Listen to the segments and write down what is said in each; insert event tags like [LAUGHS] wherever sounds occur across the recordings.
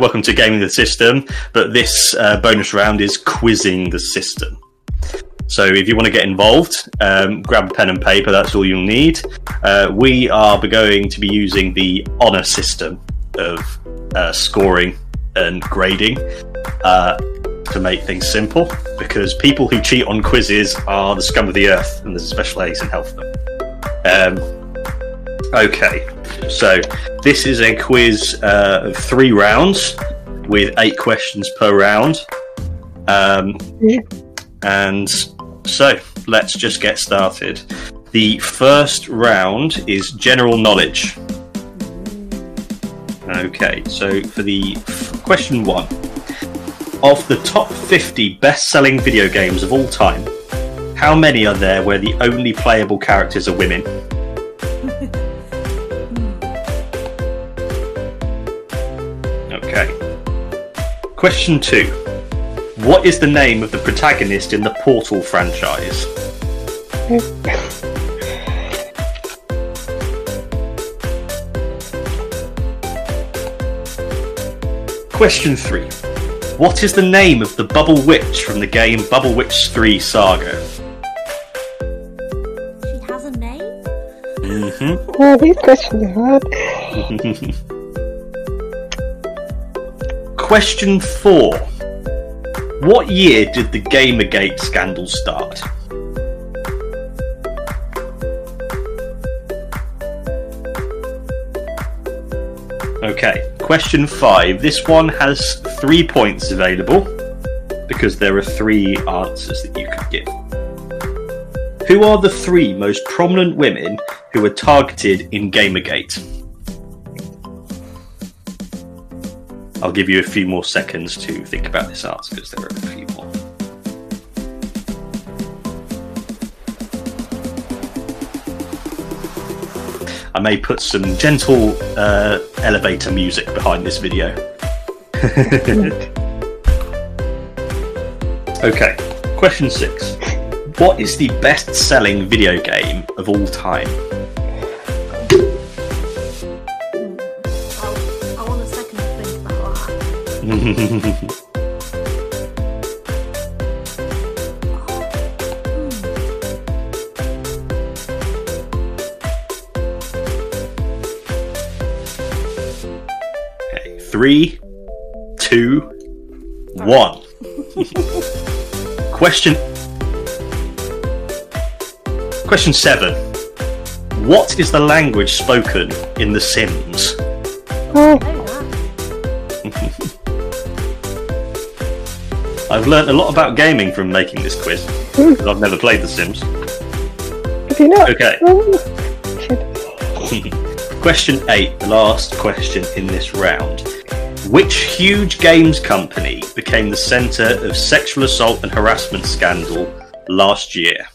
Welcome to Gaming the System, but this uh, bonus round is quizzing the system. So if you want to get involved, um, grab a pen and paper, that's all you'll need. Uh, we are going to be using the honour system of uh, scoring and grading uh, to make things simple because people who cheat on quizzes are the scum of the earth and there's a special place in for them. Um, okay, so this is a quiz uh, of three rounds with eight questions per round. Um, and so let's just get started. The first round is general knowledge. Okay, so for the f- question one, of the top 50 best selling video games of all time, how many are there where the only playable characters are women? Question two. What is the name of the protagonist in the Portal franchise? Question three. What is the name of the Bubble Witch from the game Bubble Witch 3 Saga? She has a name? Mm-hmm. Oh, these questions are hard. [LAUGHS] Question four. What year did the Gamergate scandal start? Okay, question five. This one has three points available because there are three answers that you could give. Who are the three most prominent women who were targeted in Gamergate? I'll give you a few more seconds to think about this answer because there are a few more. I may put some gentle uh, elevator music behind this video. [LAUGHS] okay, question six. What is the best selling video game of all time? [LAUGHS] Okay, three, two, one. Question. Question seven. What is the language spoken in The Sims? Oh, I've learnt a lot about gaming from making this quiz. 'cause I've never played The Sims. if you know. Okay. Oh. [LAUGHS] Question eight, the last question in this round. Which huge games company became the centre of sexual assault and harassment scandal last year?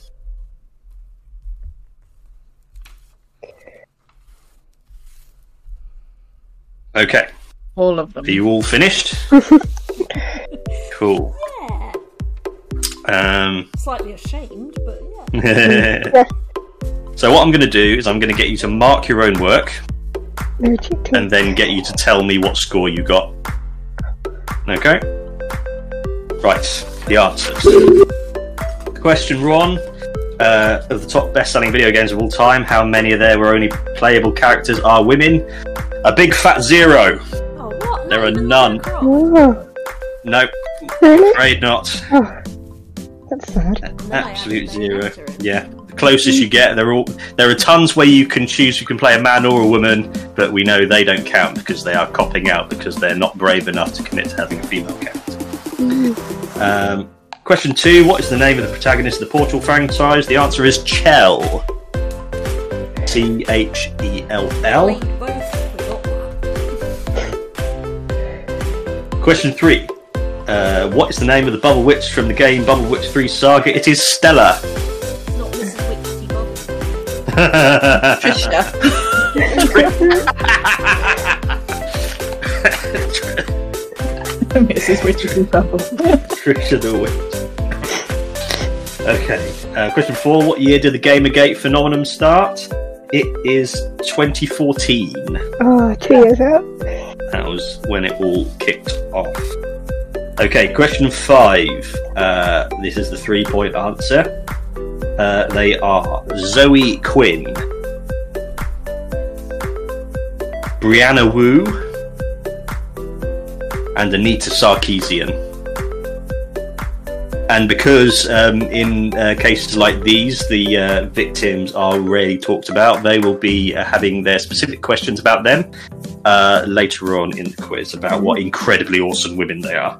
Okay, All of them. are you all finished? [LAUGHS] cool. Yeah. Um, Slightly ashamed, but yeah. [LAUGHS] so what I'm going to do is I'm going to get you to mark your own work and then get you to tell me what score you got. Okay? Right, the answers. Question one uh, of the top best selling video games of all time, how many of there were only playable characters are women? A big fat zero. Oh, what? There are none. across. Oh, Nope, really? afraid not. Oh, that's sad. No, Absolute zero. Yeah. The closest you get, they're all there are tons where you can choose you can play a man or a woman, but we know they don't count because they are copping out because they're not brave enough to commit to having a female character. Um, question two: What is the name of the protagonist of the Portal franchise? The answer is Chell. T H E L We L. both forgot that. Question three: uh, What is the name of the Bubble Witch from the game Bubble Witch Three Saga? It is Stella. Not Mrs. Witchy Bubble. Trisha. Mrs. Richard Bubble. Trisha the Witch. Okay, uh, question four. What year did the Gamergate phenomenon start? It is 2014. Oh, two years out. That was when it all kicked off. Okay, question five. Uh, this is the three point answer. Uh, they are Zoe Quinn, Brianna Wu, and Anita Sarkeesian. And because um, in uh, cases like these, the uh, victims are rarely talked about, they will be uh, having their specific questions about them uh, later on in the quiz about what incredibly awesome women they are.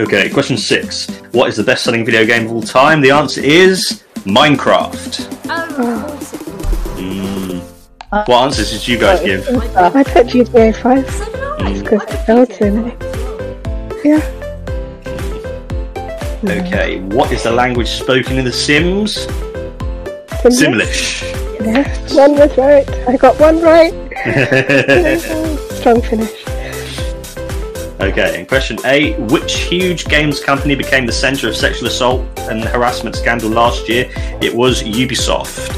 Okay, question six. What is the best selling video game of all time? The answer is Minecraft. Oh, of course it was. Mm. What answers did you guys give? I put GTA 5 So because I it felt picked it. Yeah. [LAUGHS] Okay, what is the language spoken in The Sims? Simlish. Simlish. Yes, one was right. I got one right. [LAUGHS] Strong finish. Okay, and question eight. Which huge games company became the center of sexual assault and harassment scandal last year? It was Ubisoft.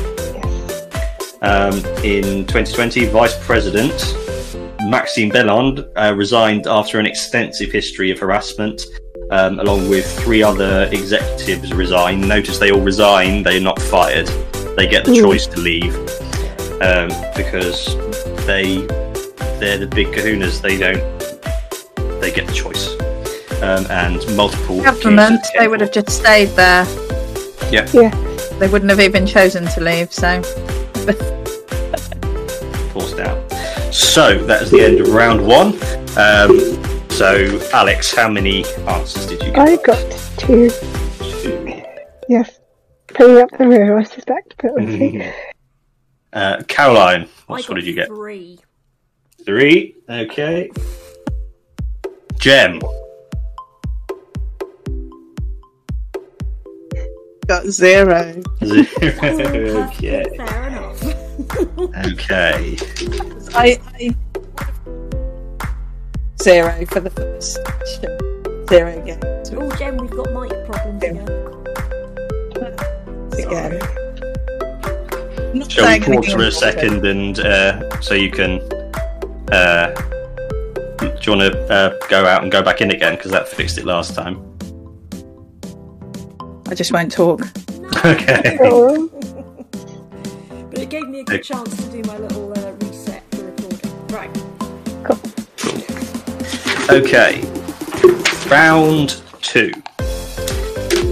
Um, in 2020, Vice President Maxime Béland uh, resigned after an extensive history of harassment, um, along with three other executives resign. Notice they all resign, they're not fired. They get the Mm. choice to leave um, because they they're the big kahunas. They don't they get the choice. Um, and multiple Government, cases they would have just stayed there. Yeah. Yeah. They wouldn't have even chosen to leave, so. forced out. So that is the end of round one. Um, so Alex, how many answers did you get? I got two. Two. Yes. Pulling up the rear, I suspect, but we'll see. [LAUGHS] Uh, Caroline, what, got what did you get? Three. Three. Okay. Gem. Got zero. Zero. [LAUGHS] Okay. Fair enough. [LAUGHS] Okay. I, I zero for the first zero games oh, Jen, we've got mic problems again. again. Not Shall we pause for a second and uh, so you can? Uh, do you want to uh, go out and go back in again because that fixed it last time? I just won't talk. [LAUGHS] Okay. [LAUGHS] But it gave me a good chance to do my little Okay. Round two.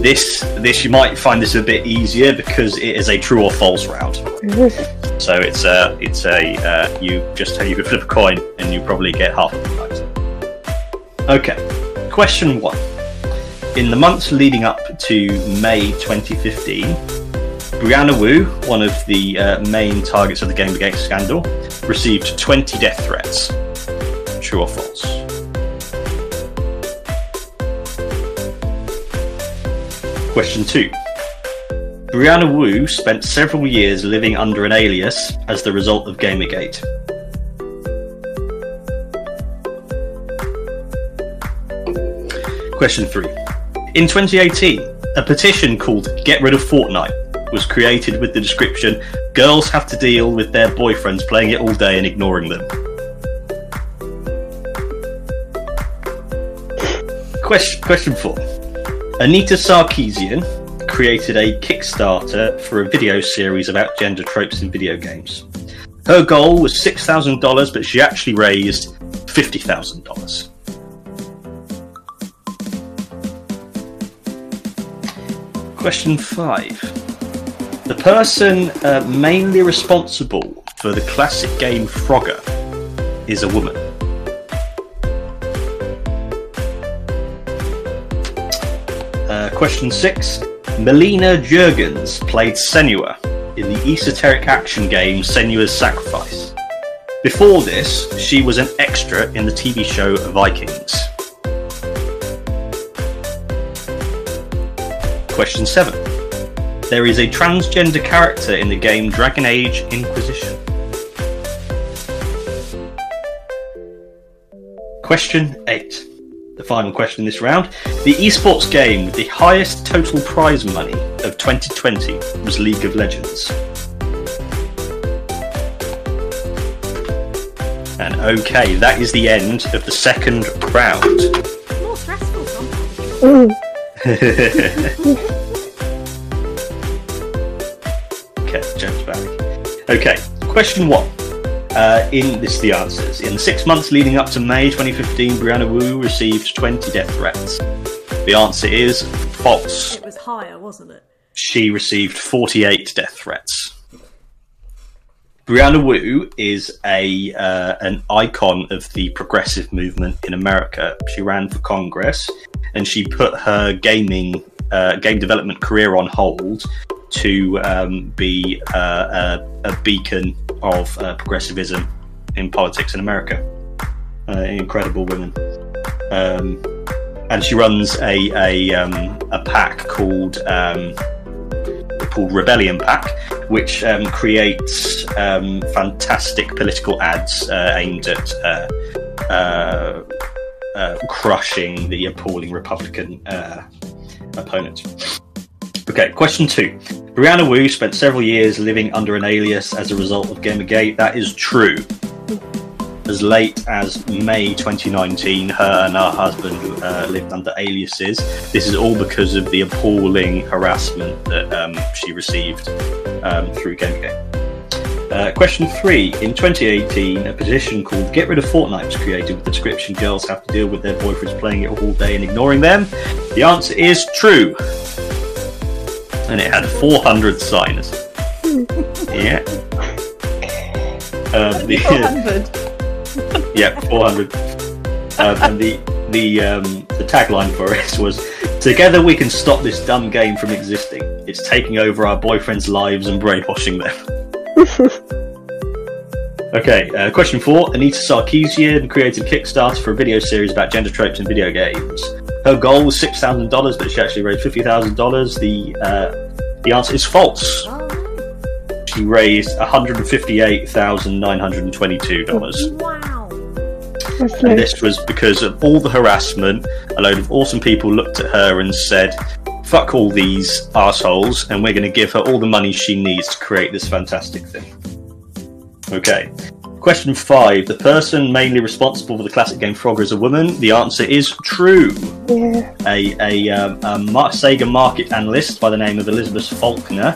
This this you might find this a bit easier because it is a true or false round. [LAUGHS] So it's a it's a uh, you just you could flip a coin and you probably get half of them right. Okay. Question one. In the months leading up to May 2015, Brianna Wu, one of the uh, main targets of the Gamergate scandal, received 20 death threats. True or false? Question two. Brianna Wu spent several years living under an alias as the result of Gamergate. Question three. In 2018, a petition called Get Rid of Fortnite was created with the description Girls have to deal with their boyfriends playing it all day and ignoring them. Question, question four. Anita Sarkeesian created a Kickstarter for a video series about gender tropes in video games. Her goal was $6,000, but she actually raised $50,000. Question five. The person uh, mainly responsible for the classic game Frogger is a woman. Question six. Melina Juergens played Senua in the esoteric action game Senua's Sacrifice. Before this, she was an extra in the TV show Vikings. Question 7. There is a transgender character in the game Dragon Age Inquisition. Question 8. The final question in this round. The esports game with the highest total prize money of 2020 was League of Legends. And Okay, that is the end of the second round. More stressful. [LAUGHS] Okay, James back. Okay, question one. Uh, in this, is the answers. In the six months leading up to May 2015, Brianna Wu received 20 death threats. The answer is false. It was higher, wasn't it? She received 48 death threats. Brianna Wu is a uh, an icon of the progressive movement in America. She ran for Congress, and she put her gaming uh, game development career on hold to um, be uh, a, a beacon of uh, progressivism in politics in America. Uh, incredible woman, um, and she runs a a, um, a PAC called um, called Rebellion PAC, which um, creates um, fantastic political ads uh, aimed at uh, uh, crushing the appalling Republican uh, opponent. Okay, question two. Brianna Wu spent several years living under an alias as a result of Gamergate. That is true. As late as May 2019, her and her husband uh, lived under aliases. This is all because of the appalling harassment that um, she received um, through Gamergate. Uh, question three. In 2018, a petition called Get Rid of Fortnite was created with the description girls have to deal with their boyfriends playing it all day and ignoring them. The answer is true. And it had 400 signers. [LAUGHS] yeah. Um, the, 400. [LAUGHS] yeah, 400. Um, and the the um, the tagline for it was Together we can stop this dumb game from existing. It's taking over our boyfriends' lives and brainwashing them. [LAUGHS] Okay, uh, question four. Anita Sarkeesian created Kickstarter for a video series about gender tropes in video games. Her goal was six thousand dollars, but she actually raised fifty thousand dollars. The uh, the answer is false. She raised one hundred and fifty-eight thousand nine hundred and twenty-two dollars. wow. And this was because of all the harassment. A load of awesome people looked at her and said, "Fuck all these assholes," and we're going to give her all the money she needs to create this fantastic thing. Okay. Question five. The person mainly responsible for the classic game Frogger is a woman. The answer is true. yeah. A, a, um, a Mar- Sega market analyst by the name of Elizabeth Faulkner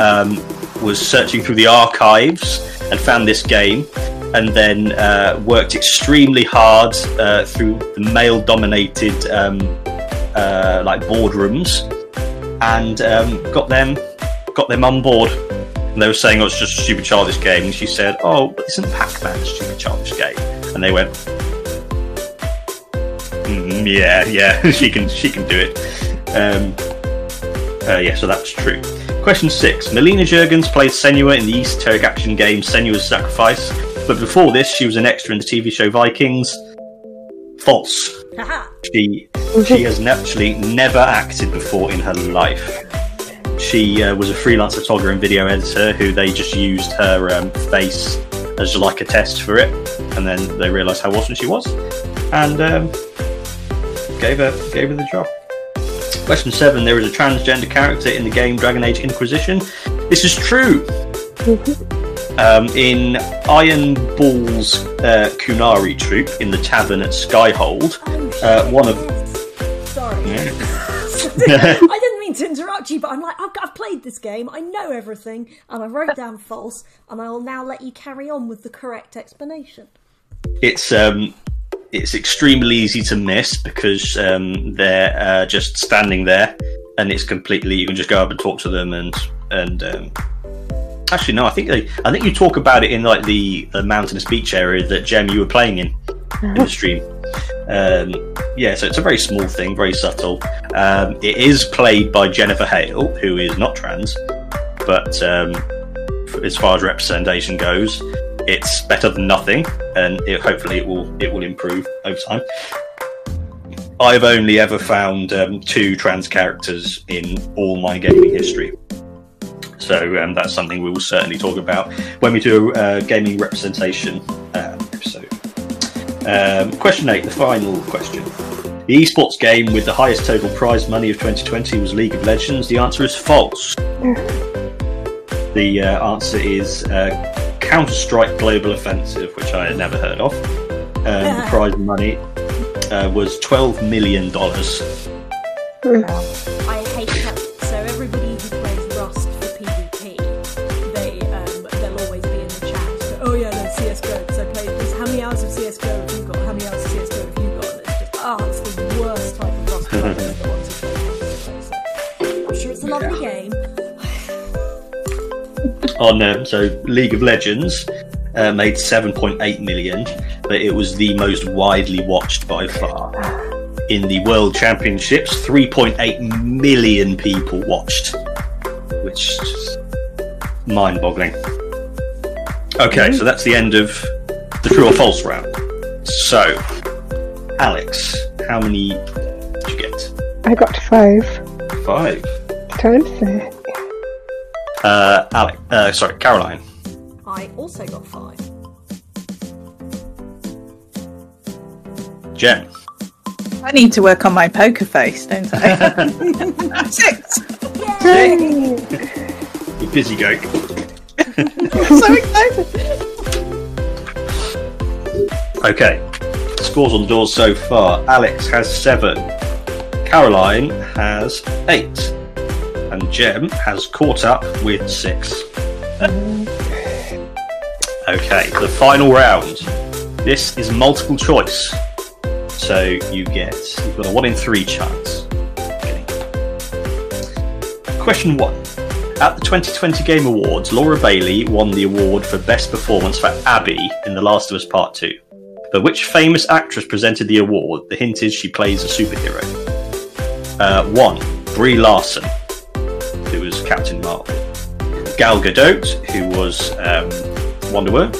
um, was searching through the archives and found this game and then uh, worked extremely hard uh, through the male dominated um, uh, like boardrooms and um, got them got them on board and they were saying, "Oh, it's just a stupid childish game." And she said, "Oh, but isn't Pac-Man a stupid childish game?" And they went, "Mm, "Yeah, yeah, [LAUGHS] she can, she can do it." Um, uh, yeah, so that's true. Question six: Melina Juergens played Senua in the East esoteric action game Senua's Sacrifice, but before this, she was an extra in the TV show Vikings. False. [LAUGHS] She she has actually never acted before in her life. She uh, was a freelance photographer and video editor who they just used her um, face as like a test for it, and then they realised how awesome she was, and um, gave her gave her the job. Question seven: There is a transgender character in the game Dragon Age Inquisition. This is true. Um, in Iron Bull's uh, Qunari troop in the tavern at Skyhold, Oh, Uh, one of- Sorry. [LAUGHS] I didn't mean to interrupt you, but I'm like, I've, I've played this game, I know everything, and I wrote down [LAUGHS] false, and I will now let you carry on with the correct explanation. it's um it's extremely easy to miss because um they're uh, just standing there and it's completely you can just go up and talk to them and and um actually no i think they i think you talk about it in like the, the mountainous beach area that gem you were playing in in the stream um yeah so it's a very small thing very subtle um it is played by jennifer hale who is not trans but um as far as representation goes it's better than nothing, and it, hopefully it will it will improve over time. I've only ever found um, two trans characters in all my gaming history, so um, that's something we will certainly talk about when we do a uh, gaming representation uh. Um, question eight, the final question. The esports game with the highest total prize money of 2020 was League of Legends. The answer is false. [LAUGHS] The uh, answer is uh, Counter Strike Global Offensive, which I had never heard of. Um, the [LAUGHS] prize money uh, was $12 million. I on um, so League of Legends uh, made 7.8 million, but it was the most widely watched by far. In the World Championships, 3.8 million people watched, which is mind-boggling. Okay, so that's the end of the true or false round. So, Alex, how many did you get? I got five Five. times there. Uh, Alex, uh, sorry, Caroline. I also got five. Jen. I need to work on my poker face, don't I? [LAUGHS] Six. You busy goat. [LAUGHS] so excited. Okay. Scores on the doors so far. Alex has seven. Caroline has eight. And Jem has caught up with six. okay, the final round. This is multiple choice. So you get you've got a one in three chance. Okay. Question one. At the 2020 Game Awards, Laura Bailey won the award for Best Performance for Abby in The Last of Us Part 2. But which famous actress presented the award? The hint is she plays a superhero. Uh, 1. Brie Larson, Captain Marvel. Gal Gadot, who was um, Wonder Woman.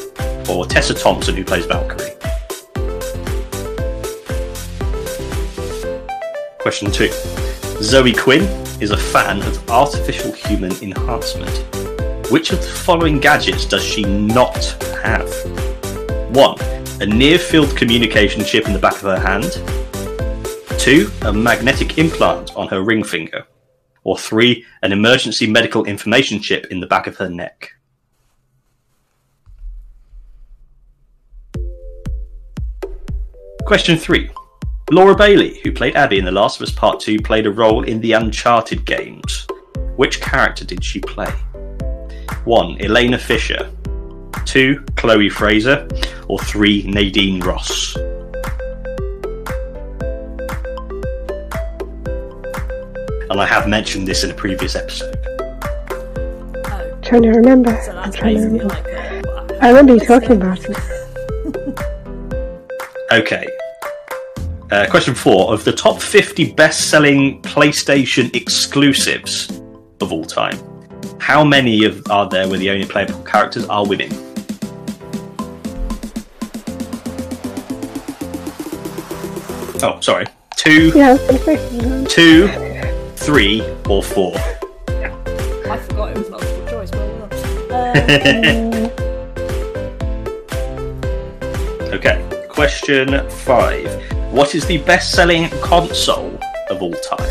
Or Tessa Thompson, who plays Valkyrie. Question 2. Zoe Quinn is a fan of artificial human enhancement. Which of the following gadgets does she not have? 1. A near field communication chip in the back of her hand. 2. A magnetic implant on her ring finger. Or 3. An emergency medical information chip in the back of her neck. Question 3. Laura Bailey, who played Abby in The Last of Us Part 2, played a role in the Uncharted games. Which character did she play? 1. Elena Fisher. 2. Chloe Fraser. Or 3. Nadine Ross. And I have mentioned this in a previous episode. Oh, Trying to remember. so I'm trying to remember. like a. I remember you talking about it. [LAUGHS] Okay. Uh, question four. Of the top 50 best selling PlayStation exclusives of all time, how many of are there where the only playable characters are women? Oh, sorry. Two, Yeah, I was going to say. two, three, or four? I forgot it was multiple choice. Uh, [LAUGHS] Okay. Question five. What is the best selling console of all time?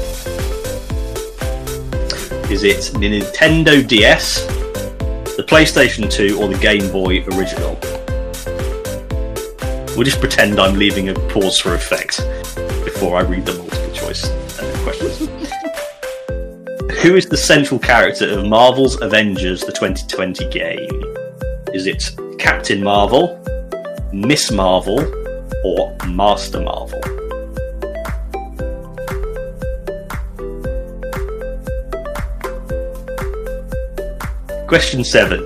Is it the Nintendo DS, the PlayStation 2, or the Game Boy original? We'll just pretend I'm leaving a pause for effect before I read the multiple choice uh, questions. Who is the central character of Marvel's Avengers the 2020 game? Is it Captain Marvel, Miss Marvel, or Master Marvel? Question 7.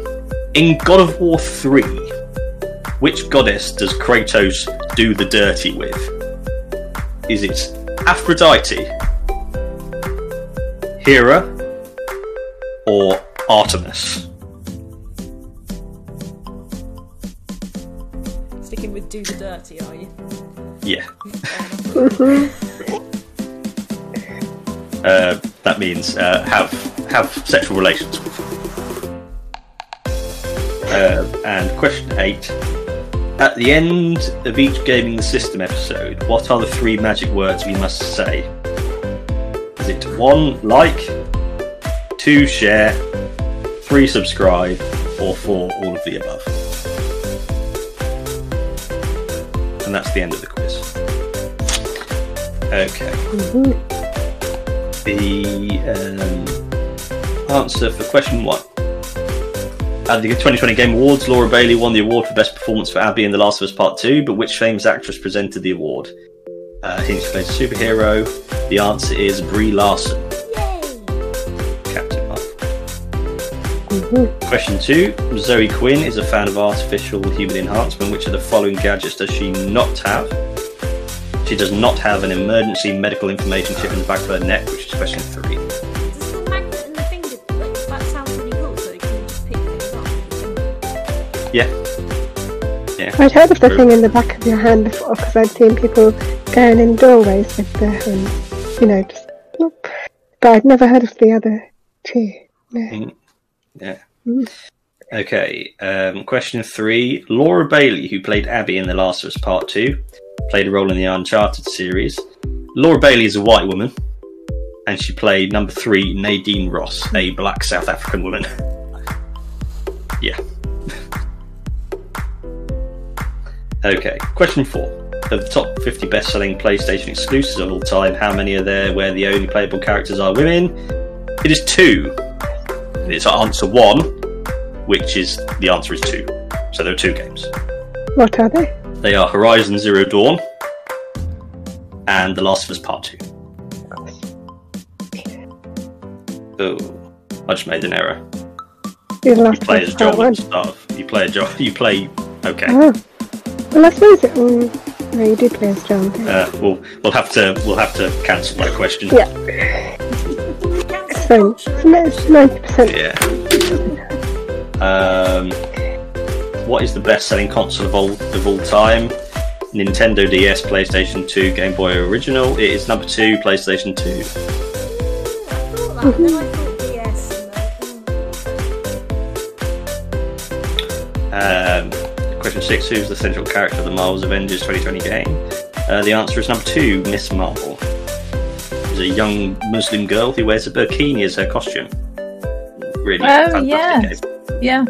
In God of War 3, which goddess does Kratos do the dirty with? Is it Aphrodite, Hera, or Artemis? sticking with do the dirty, are you? Yeah. [LAUGHS] uh, that means uh, have have sexual relations. Uh, and question eight. At the end of each Gaming the System episode, what are the three magic words we must say? it one, like, two, share, three, subscribe, or four, all of the above. And that's the end of the quiz. Okay. Mm-hmm. The um, answer for question one at the 2020 Game Awards, Laura Bailey won the award for Best Performance for Abby in The Last of Us Part 2, but which famous actress presented the award? Uh, hints a superhero. The answer is Brie Larson. Captain Marvel. Mm-hmm. Question two. Zoe Quinn is a fan of artificial human enhancement. Which of the following gadgets does she not have? She does not have an emergency medical information chip in the back of her neck, which is question three. Does the magnet in the finger, like, that sounds really cool, so you can just pick things up. with your finger. Yeah. Yeah. I'd heard of the True. thing in the back of your hand before because I'd seen people going in doorways with their hands, you know, just whoop. But I'd never heard of the other two. No. Yeah. Okay. Um, question three. Laura Bailey, who played Abby in The Last of Us Part 2, played a role in the Uncharted series. Laura Bailey is a white woman, and she played number three, Nadine Ross, a black South African woman. [LAUGHS] yeah. [LAUGHS] Okay. Question four. Of the top 50 best selling PlayStation exclusives of all time, how many are there where the only playable characters are women? It is two. It's answer one, which is the answer is two. So there are two games. What are they? They are Horizon Zero Dawn and The Last of Us Part Two. Oh, I just made an error. The last Play as Joel at the start. You play [LAUGHS] a Joel. You play. Okay. Oh. Well, I suppose it. No, you did play as John. Uh, we'll we'll have to we'll have to cancel that question. Yeah. Cancel So culture. it's ninety percent. Yeah. Um, what is the best-selling console of all of all time? Nintendo DS, PlayStation 2, Game Boy Original. It is number two, PlayStation 2. I thought that, and I thought DS, Um, question six: Who's the central character of the Marvel's Avengers 2020 game? Uh, the answer is number two, Miss Marvel. She's a young Muslim girl who wears a burkini as her costume. Really Oh, fantastic yes. game. Yeah.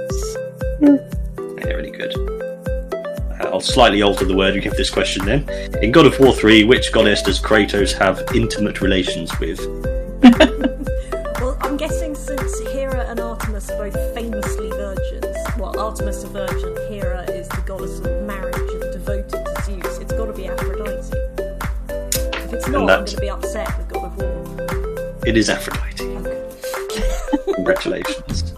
Yeah, really good. Uh, I'll slightly alter the word we give this question then. In God of War 3, which goddess does Kratos have intimate relations with? Well, I'm guessing since Hera and Artemis are both famously virgins, well, Artemis a virgin, If it's I'm going to be upset with God of War. It is Aphrodite. [LAUGHS] Congratulations.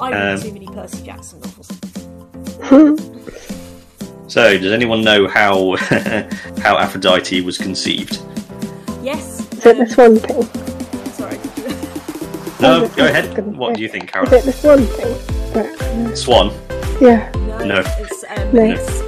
I read Um, too many Percy Jackson novels. [LAUGHS] So, does anyone know how [LAUGHS] how Aphrodite was conceived? Yes. Is it the swan thing? Sorry. No, go ahead. goodness. What do you think, Is Caroline? it the swan thing? Swan. yeah. No, No. It's, um, No. it's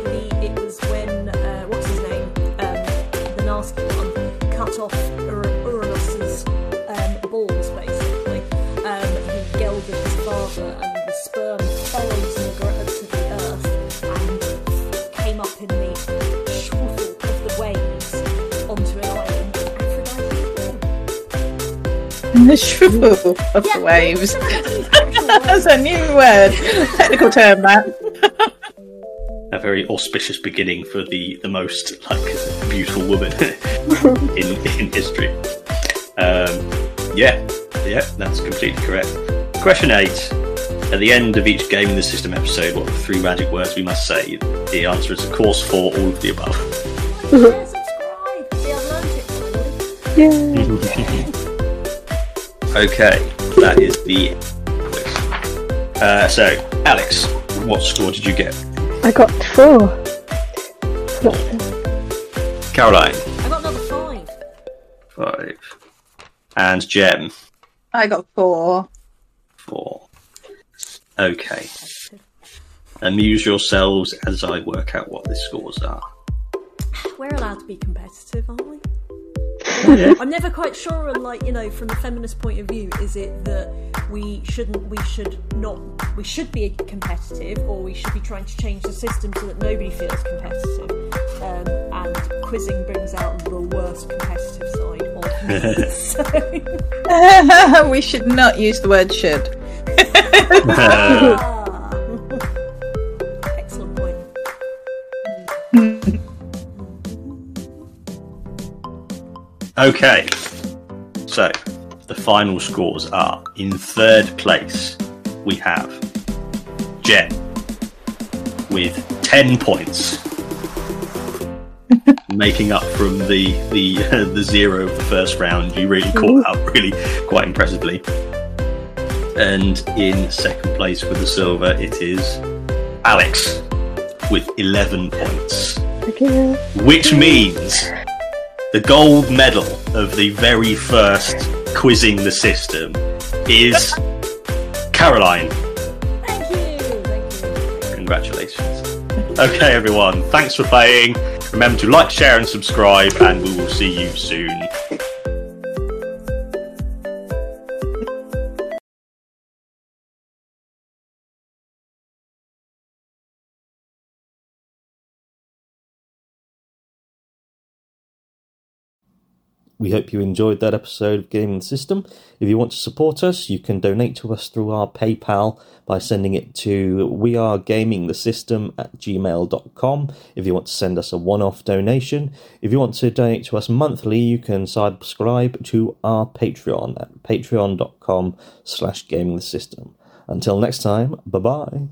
the shrivel of Yeah, the waves. [LAUGHS] That's a new word. Technical term, Matt. A very auspicious beginning for the, the most like beautiful woman [LAUGHS] in in history. Um, yeah, yeah, that's completely correct. Question eight. At the end of each Gaming the System episode, what are the three magic words we must say? The answer is, of course, for all of the above. Share, subscribe. See, I've learned it finally. Yeah. [LAUGHS] Okay, that is the. Uh, so, Alex, what score did you get? I got four. Caroline, I got another five. five. And Jem, I got four. four. Okay. Amuse yourselves as I work out what the scores are. We're allowed to be competitive, aren't we? Yeah. I'm never quite sure on like, you know, from the feminist point of view, is it that we shouldn't we should not we should be competitive or we should be trying to change the system so that nobody feels competitive. Um, and quizzing brings out the worst competitive side of [LAUGHS] me. so [LAUGHS] we should not use the word should. [LAUGHS] Okay, so the final scores are in third place we have Jen with 10 points. [LAUGHS] Making up from the the uh, [LAUGHS] the zero of the first round, you really caught up really quite impressively. And in second place with the silver, it is Alex with 11 points which means the gold medal of the very first quizzing the system is Caroline. Thank you. Thank you. Congratulations. Okay, everyone, thanks for playing. Remember to like, share, and subscribe, and we will see you soon. We hope you enjoyed that episode of Gaming the System. If you want to support us, you can donate to us through our PayPal by sending it to wearegamingthesystem at gmail.com. If you want to send us a one off donation, if you want to donate to us monthly, you can subscribe to our Patreon at patreon.com slash gaming the system. Until next time, bye bye.